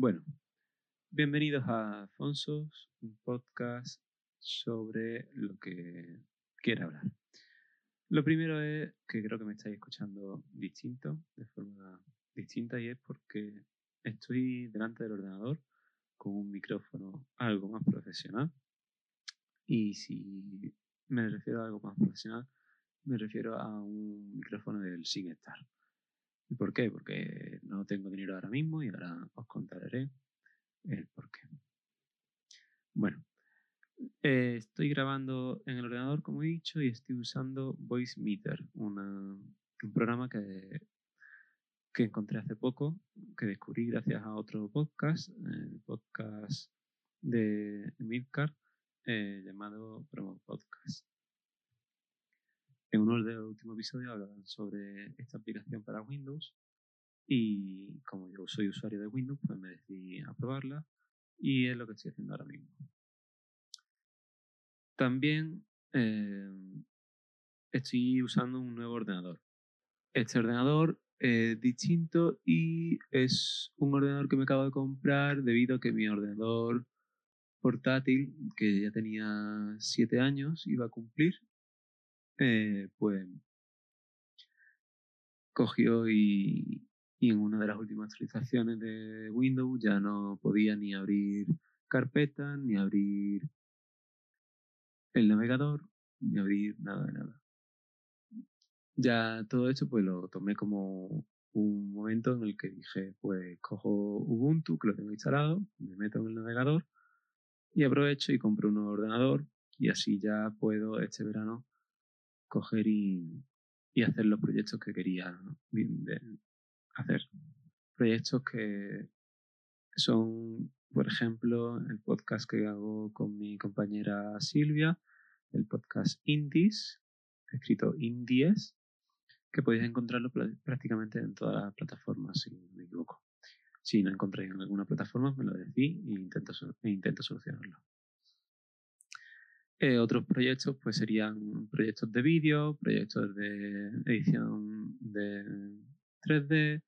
Bueno, bienvenidos a Afonsos, un podcast sobre lo que quiera hablar. Lo primero es que creo que me estáis escuchando distinto, de forma distinta, y es porque estoy delante del ordenador con un micrófono algo más profesional. Y si me refiero a algo más profesional, me refiero a un micrófono del SingStar. ¿Y por qué? Porque no tengo dinero ahora mismo y ahora os contaré el por qué. Bueno, eh, estoy grabando en el ordenador, como he dicho, y estoy usando Voice Meter, un programa que, que encontré hace poco, que descubrí gracias a otro podcast, el podcast de Midcar, eh, llamado Promo Podcast. En uno de los últimos episodios hablaban sobre esta aplicación para Windows y como yo soy usuario de Windows, pues me decidí a probarla y es lo que estoy haciendo ahora mismo. También eh, estoy usando un nuevo ordenador. Este ordenador es distinto y es un ordenador que me acabo de comprar debido a que mi ordenador portátil, que ya tenía 7 años, iba a cumplir eh, pues cogió y, en una de las últimas actualizaciones de Windows ya no podía ni abrir carpetas, ni abrir el navegador, ni abrir nada de nada. Ya todo esto pues lo tomé como un momento en el que dije, pues cojo Ubuntu, que lo tengo instalado, me meto en el navegador y aprovecho y compro un nuevo ordenador y así ya puedo este verano coger y, hacer los proyectos que quería hacer. Proyectos que son, por ejemplo, el podcast que hago con mi compañera Silvia, el podcast Indies, escrito Indies, que podéis encontrarlo prácticamente en todas las plataformas, si no me equivoco. Si no encontráis en alguna plataforma, me lo decís e intento, e intento solucionarlo. Eh, otros proyectos pues serían proyectos de vídeo, proyectos de edición de 3D,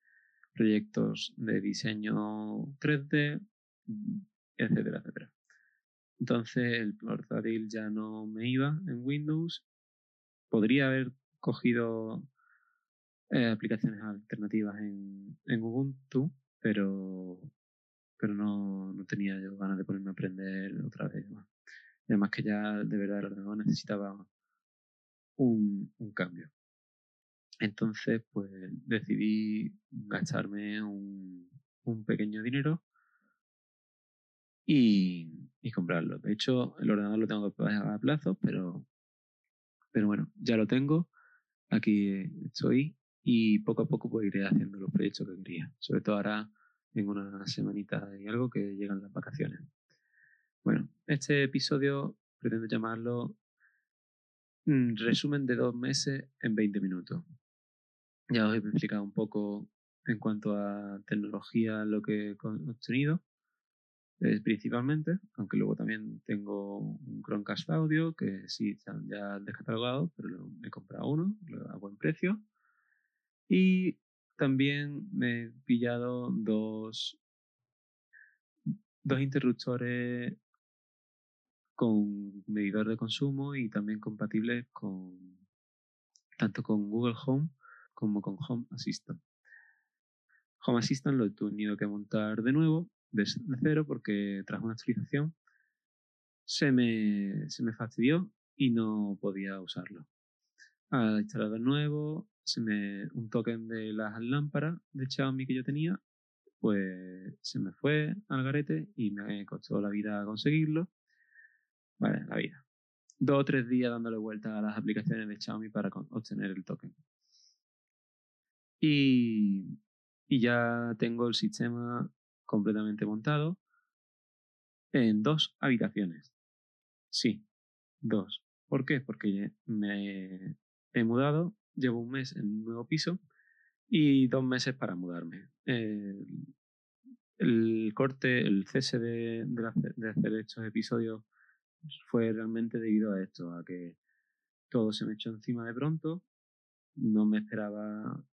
proyectos de diseño 3D, etcétera, etcétera. Entonces el portátil ya no me iba en Windows. Podría haber cogido eh, aplicaciones alternativas en, en, Ubuntu, pero, pero no, no tenía yo ganas de ponerme a aprender otra vez más. Además que ya de verdad el ordenador necesitaba un, cambio. Entonces, pues decidí gastarme un, pequeño dinero y, comprarlo. De hecho, el ordenador lo tengo que pagar a plazo, pero, pero bueno, ya lo tengo. Aquí estoy y poco a poco pues iré haciendo los proyectos que quería. Sobre todo ahora en una semanita y algo que llegan las vacaciones. Bueno, este episodio pretendo llamarlo mm, resumen de dos meses en 20 minutos. Ya os he explicado un poco en cuanto a tecnología lo que he obtenido, principalmente, aunque luego también tengo un Chromecast Audio que sí están ya descatalogados, pero me he comprado uno a buen precio. Y también me he pillado dos, dos interruptores con medidor de consumo y también compatible con tanto con Google Home como con Home Assistant. Home Assistant lo he tenido que montar de nuevo, de, cero, porque tras una actualización se me, se me fastidió y no podía usarlo. Al instalar de nuevo, un token de las lámparas de Xiaomi que yo tenía, pues se me fue al garete y me costó la vida conseguirlo Vale, la vida. Dos o tres días dándole vuelta a las aplicaciones de Xiaomi para obtener el token. Y, y ya tengo el sistema completamente montado en dos habitaciones. Sí, dos. ¿Por qué? Porque me he mudado, llevo un mes en un nuevo piso y dos meses para mudarme. El, corte, el cese de, de, hacer estos episodios fue realmente debido a esto, a que todo se me echó encima de pronto, no me esperaba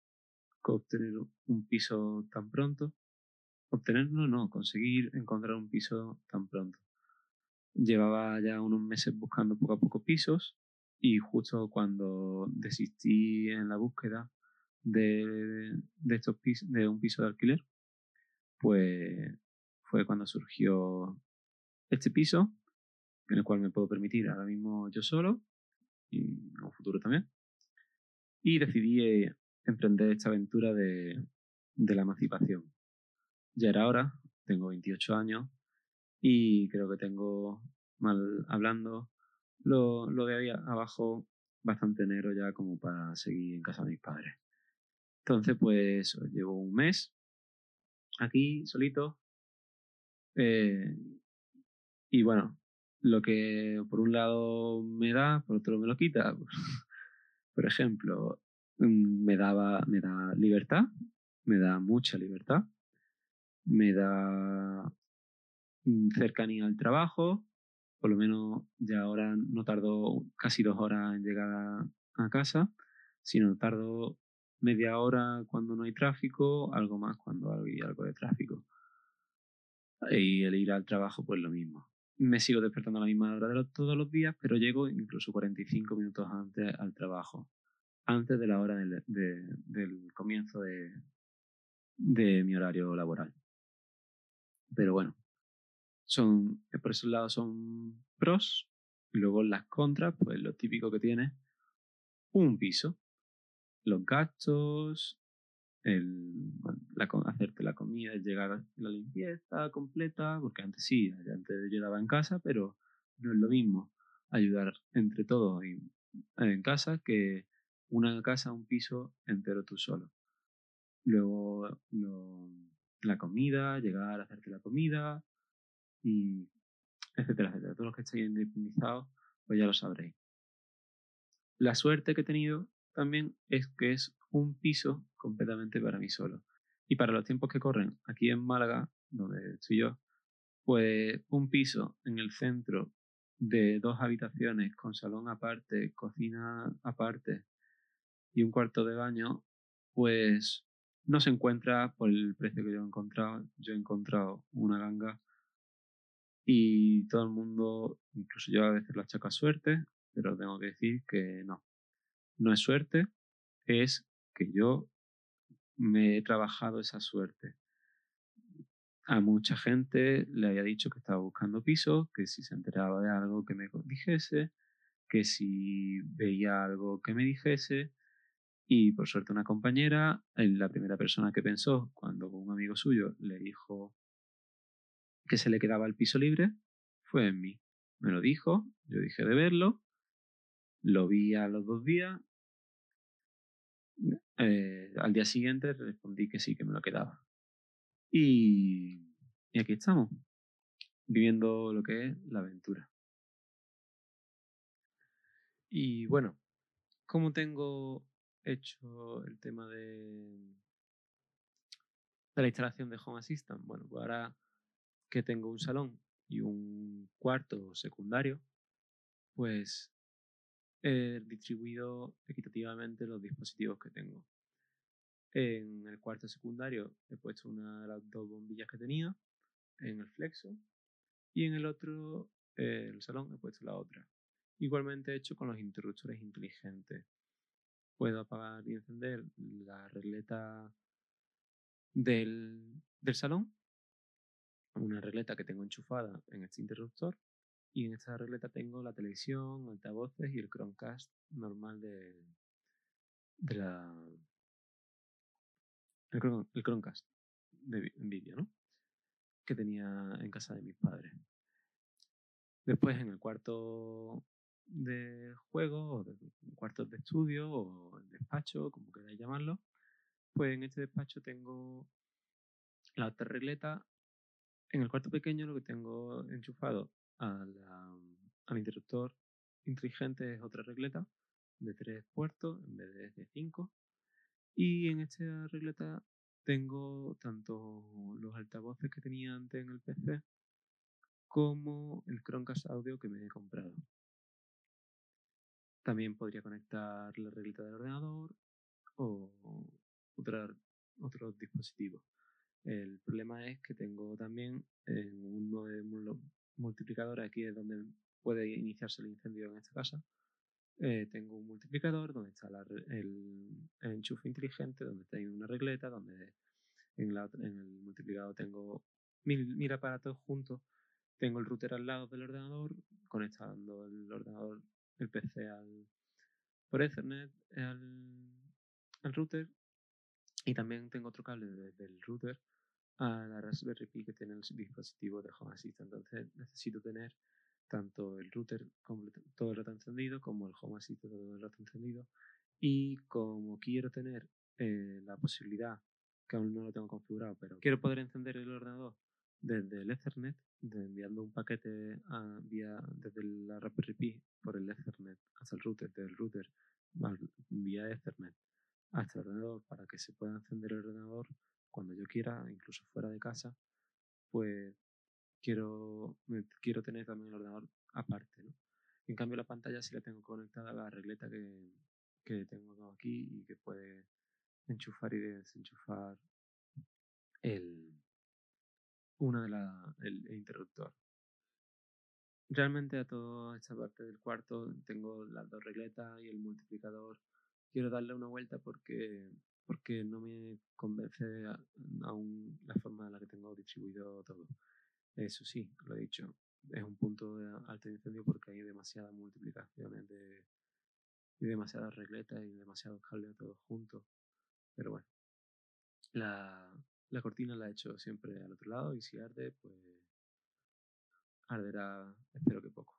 obtener un piso tan pronto, obtenerlo, no, conseguir encontrar un piso tan pronto. Llevaba ya unos meses buscando poco a poco pisos y justo cuando desistí en la búsqueda de, estos pisos, de un piso de alquiler, pues fue cuando surgió este piso, el cual me puedo permitir ahora mismo yo solo y en un futuro también. Y decidí eh, emprender esta aventura de, de la emancipación. Ya era hora, tengo 28 años y creo que tengo, mal hablando, lo, lo de ahí abajo bastante enero ya como para seguir en casa de mis padres. Entonces, pues llevo un mes aquí solito. Eh, y bueno, lo que por un lado me da, por otro me lo quita. por ejemplo, mm, me daba, me da libertad, me da mucha libertad, me da mm, cercanía al trabajo, por lo menos ya ahora no tardo casi dos horas en llegar a, casa, sino tardo media hora cuando no hay tráfico, algo más cuando hay algo de tráfico. Y el ir al trabajo, pues lo mismo. Me sigo despertando a la misma hora de todos los días, pero llego incluso 45 minutos antes al trabajo, antes de la hora del, del comienzo de, de mi horario laboral. Pero bueno, son, por esos lados son pros. Y luego las contras, pues lo típico que tiene un piso. Los gastos, el, la, hacerte la comida, llegar a la limpieza completa, porque antes sí, antes yo daba en casa, pero no es lo mismo ayudar entre todos en casa que una casa, un piso entero tú solo. Luego la comida, llegar a hacerte la comida, y etcétera, etcétera. Todos los que estéis independizados, pues ya lo sabréis. La suerte que he tenido también es que es un piso completamente para mí solo. Y para los tiempos que corren aquí en Málaga, donde estoy yo, pues un piso en el centro de dos habitaciones con salón aparte, cocina aparte y un cuarto de baño, pues no se encuentra por el precio que yo he encontrado. Yo he encontrado una ganga y todo el mundo, incluso yo a veces la achaco a suerte, pero tengo que decir que no. No es suerte, es que yo me he trabajado esa suerte. A mucha gente le había dicho que estaba buscando piso, que si se enteraba de algo que me dijese, que si veía algo que me dijese. Y por suerte una compañera, la primera persona que pensó cuando un amigo suyo le dijo que se le quedaba el piso libre fue en mí. Me lo dijo, yo dije de verlo, lo vi a los dos días. Eh, al día siguiente respondí que sí, que me lo quedaba. Y, aquí estamos, viviendo lo que es la aventura. Y bueno, ¿cómo tengo hecho el tema de, de la instalación de Home Assistant? Bueno, pues ahora que tengo un salón y un cuarto secundario, pues he distribuido equitativamente los dispositivos que tengo. En el cuarto secundario he puesto una de las dos bombillas que tenía en el flexo y en el otro, eh, el salón, he puesto la otra. Igualmente he hecho con los interruptores inteligentes. Puedo apagar y encender la regleta del, del salón una regleta que tengo enchufada en este interruptor y en esta regleta tengo la televisión, altavoces y el Chromecast normal de, de la el, Chromecast de vídeo, ¿no? Que tenía en casa de mis padres. Después en el cuarto de juego o de cuarto de estudio o el despacho, como queráis llamarlo, pues en este despacho tengo la otra regleta en el cuarto pequeño lo que tengo enchufado al interruptor inteligente es otra regleta de tres puertos en vez de cinco. Y en esta regleta tengo tanto los altavoces que tenía antes en el PC como el Chromecast audio que me he comprado. También podría conectar la regleta del ordenador o otra, otros dispositivos. El problema es que tengo también en uno de los multiplicadores, aquí es donde puede iniciarse el incendio en esta casa, eh, tengo un multiplicador donde está el, enchufe inteligente, donde tengo una regleta, donde en, el multiplicador tengo mil, mil aparatos juntos, tengo el router al lado del ordenador, conectando el ordenador, el PC al, por Ethernet al, router. Y también tengo otro cable desde el router a la Raspberry Pi que tiene el dispositivo de Home Assistant. Entonces necesito tener tanto el router todo el rato encendido como el Home Assistant todo el rato encendido. Y como quiero tener eh, la posibilidad, que aún no lo tengo configurado, pero quiero poder encender el ordenador desde el Ethernet, enviando un paquete a, vía, desde la Raspberry Pi por el Ethernet hasta el router, del router vía Ethernet hasta el ordenador para que se pueda encender el ordenador cuando yo quiera, incluso fuera de casa, pues quiero, quiero tener también el ordenador aparte. ¿no? En cambio, la pantalla sí la tengo conectada a la regleta que, que tengo aquí y que puede enchufar y desenchufar el, una de la, el, interruptor. Realmente a toda esta parte del cuarto tengo las dos regletas y el multiplicador. Quiero darle una vuelta porque porque no me convence aún la forma en la que tengo distribuido todo. Eso sí, lo he dicho, es un punto de alto incendio porque hay demasiadas multiplicaciones de, y demasiadas regletas y demasiados cables todos juntos. Pero bueno, la, la cortina la he hecho siempre al otro lado y si arde, pues arderá, espero que poco.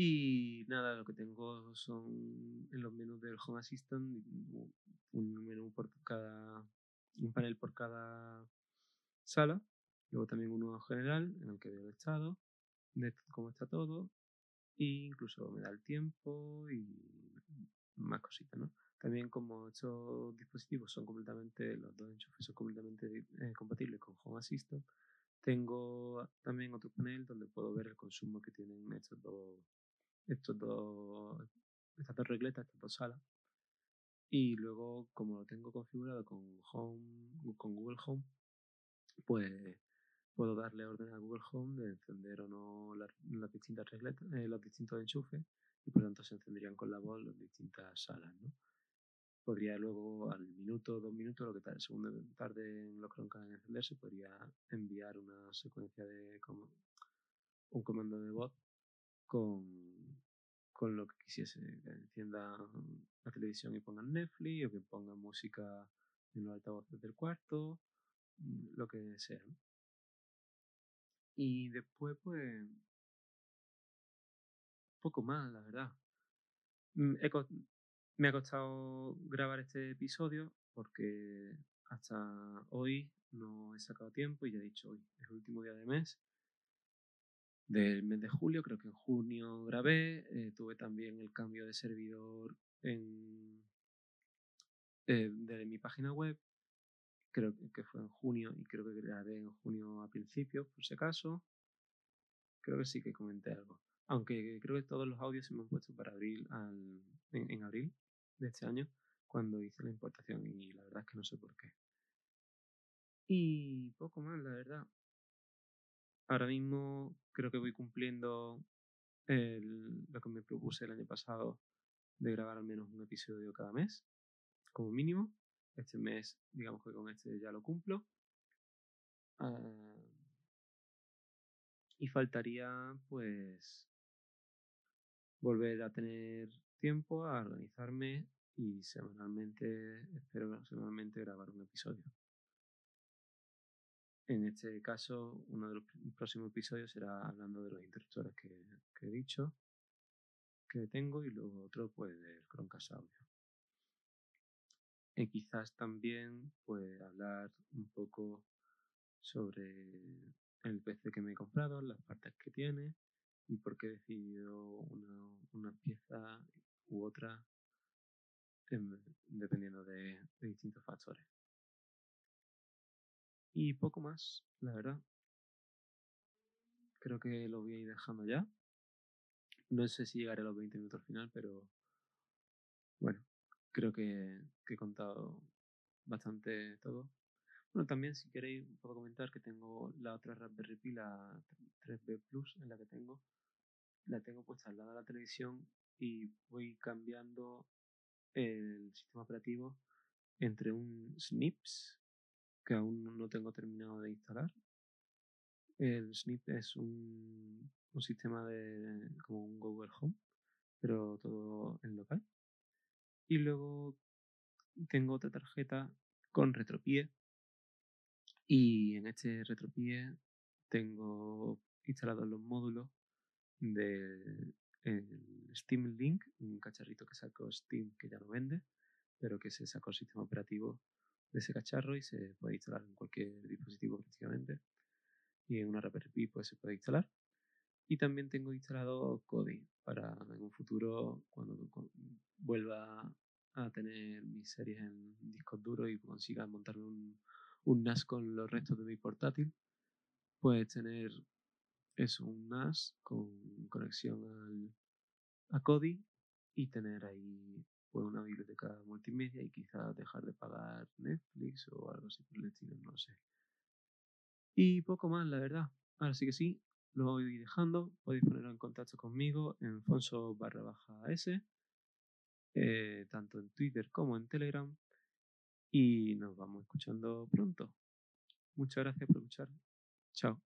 Y nada, lo que tengo son en los menús del Home Assistant un menú por cada, un panel por cada sala, luego también uno general en el que veo el estado, de cómo está todo, e incluso me da el tiempo y más cositas, ¿no? También como estos dispositivos son completamente, los dos enchufes son completamente eh, compatibles con Home Assistant, tengo también otro panel donde puedo ver el consumo que tienen estos dos, estos dos, estas dos regletas, estas dos salas. Y luego, como lo tengo configurado con Home, con Google Home, pues puedo darle orden a Google Home de encender o no las, distintas regletas, eh, los distintos enchufes y por tanto se encenderían con la voz las distintas salas, ¿no? Podría luego al minuto, dos minutos, lo que tarde, según tarde en los Chromecast en encenderse, podría enviar una secuencia de un comando de voz con con lo que quisiese, que encienda la televisión y pongan Netflix o que pongan música en los altavoces del cuarto, mm, lo que sea. Y después, pues, poco más, la verdad. Mm, me ha costado grabar este episodio porque hasta hoy no he sacado tiempo y ya he dicho hoy es el último día de mes del mes de julio, creo que en junio grabé, eh, tuve también el cambio de servidor en, eh, de mi página web, creo que fue en junio y creo que grabé en junio a principios, por si acaso. Creo que sí que comenté algo. Aunque creo que todos los audios se me han puesto para abril al, en abril de este año, cuando hice la importación y la verdad es que no sé por qué. Y poco más, la verdad. Ahora mismo creo que voy cumpliendo lo que me propuse el año pasado de grabar al menos un episodio cada mes, como mínimo. Este mes, digamos que con este ya lo cumplo. Ah, y faltaría, pues, volver a tener tiempo a organizarme y semanalmente, espero semanalmente grabar un episodio. En este caso, uno de los próximos episodios será hablando de los interruptores que, he dicho, que tengo, y luego otro pues del Chromecast Audio. Y quizás también pues hablar un poco sobre el PC que me he comprado, las partes que tiene y por qué he decidido una, pieza u otra dependiendo de distintos factores. Y poco más, la verdad. Creo que lo voy a ir dejando ya. No sé si llegaré a los 20 minutos al final, pero bueno, creo que, he contado bastante todo. Bueno, también si queréis puedo comentar que tengo la otra Raspberry Pi, la 3B Plus, en la que tengo, la tengo puesta al lado de la televisión y voy cambiando el sistema operativo entre un Snips, que aún no tengo terminado de instalar. El Snip es un, un sistema de como un Google Home, pero todo en local. Y luego tengo otra tarjeta con retropie y en este retropie tengo instalados los módulos del Steam Link, un cacharrito que sacó Steam que ya no vende, pero que se sacó el sistema operativo de ese cacharro y se puede instalar en cualquier dispositivo prácticamente. Y en una Raspberry Pi pues se puede instalar. Y también tengo instalado Kodi para en un futuro, cuando vuelva a tener mis series en discos duros y consiga montarme un, un NAS con los restos de mi portátil, pues tener eso, un NAS con conexión al, a Kodi y tener ahí pues, una biblioteca multimedia y quizás dejar de pagar Netflix o algo así por el estilo, no sé. Y poco más, la verdad. Ahora sí que sí, lo voy dejando. Podéis poneros en contacto conmigo en Fonso barra baja S, eh, tanto en Twitter como en Telegram. Y nos vamos escuchando pronto. Muchas gracias por escuchar. Chao.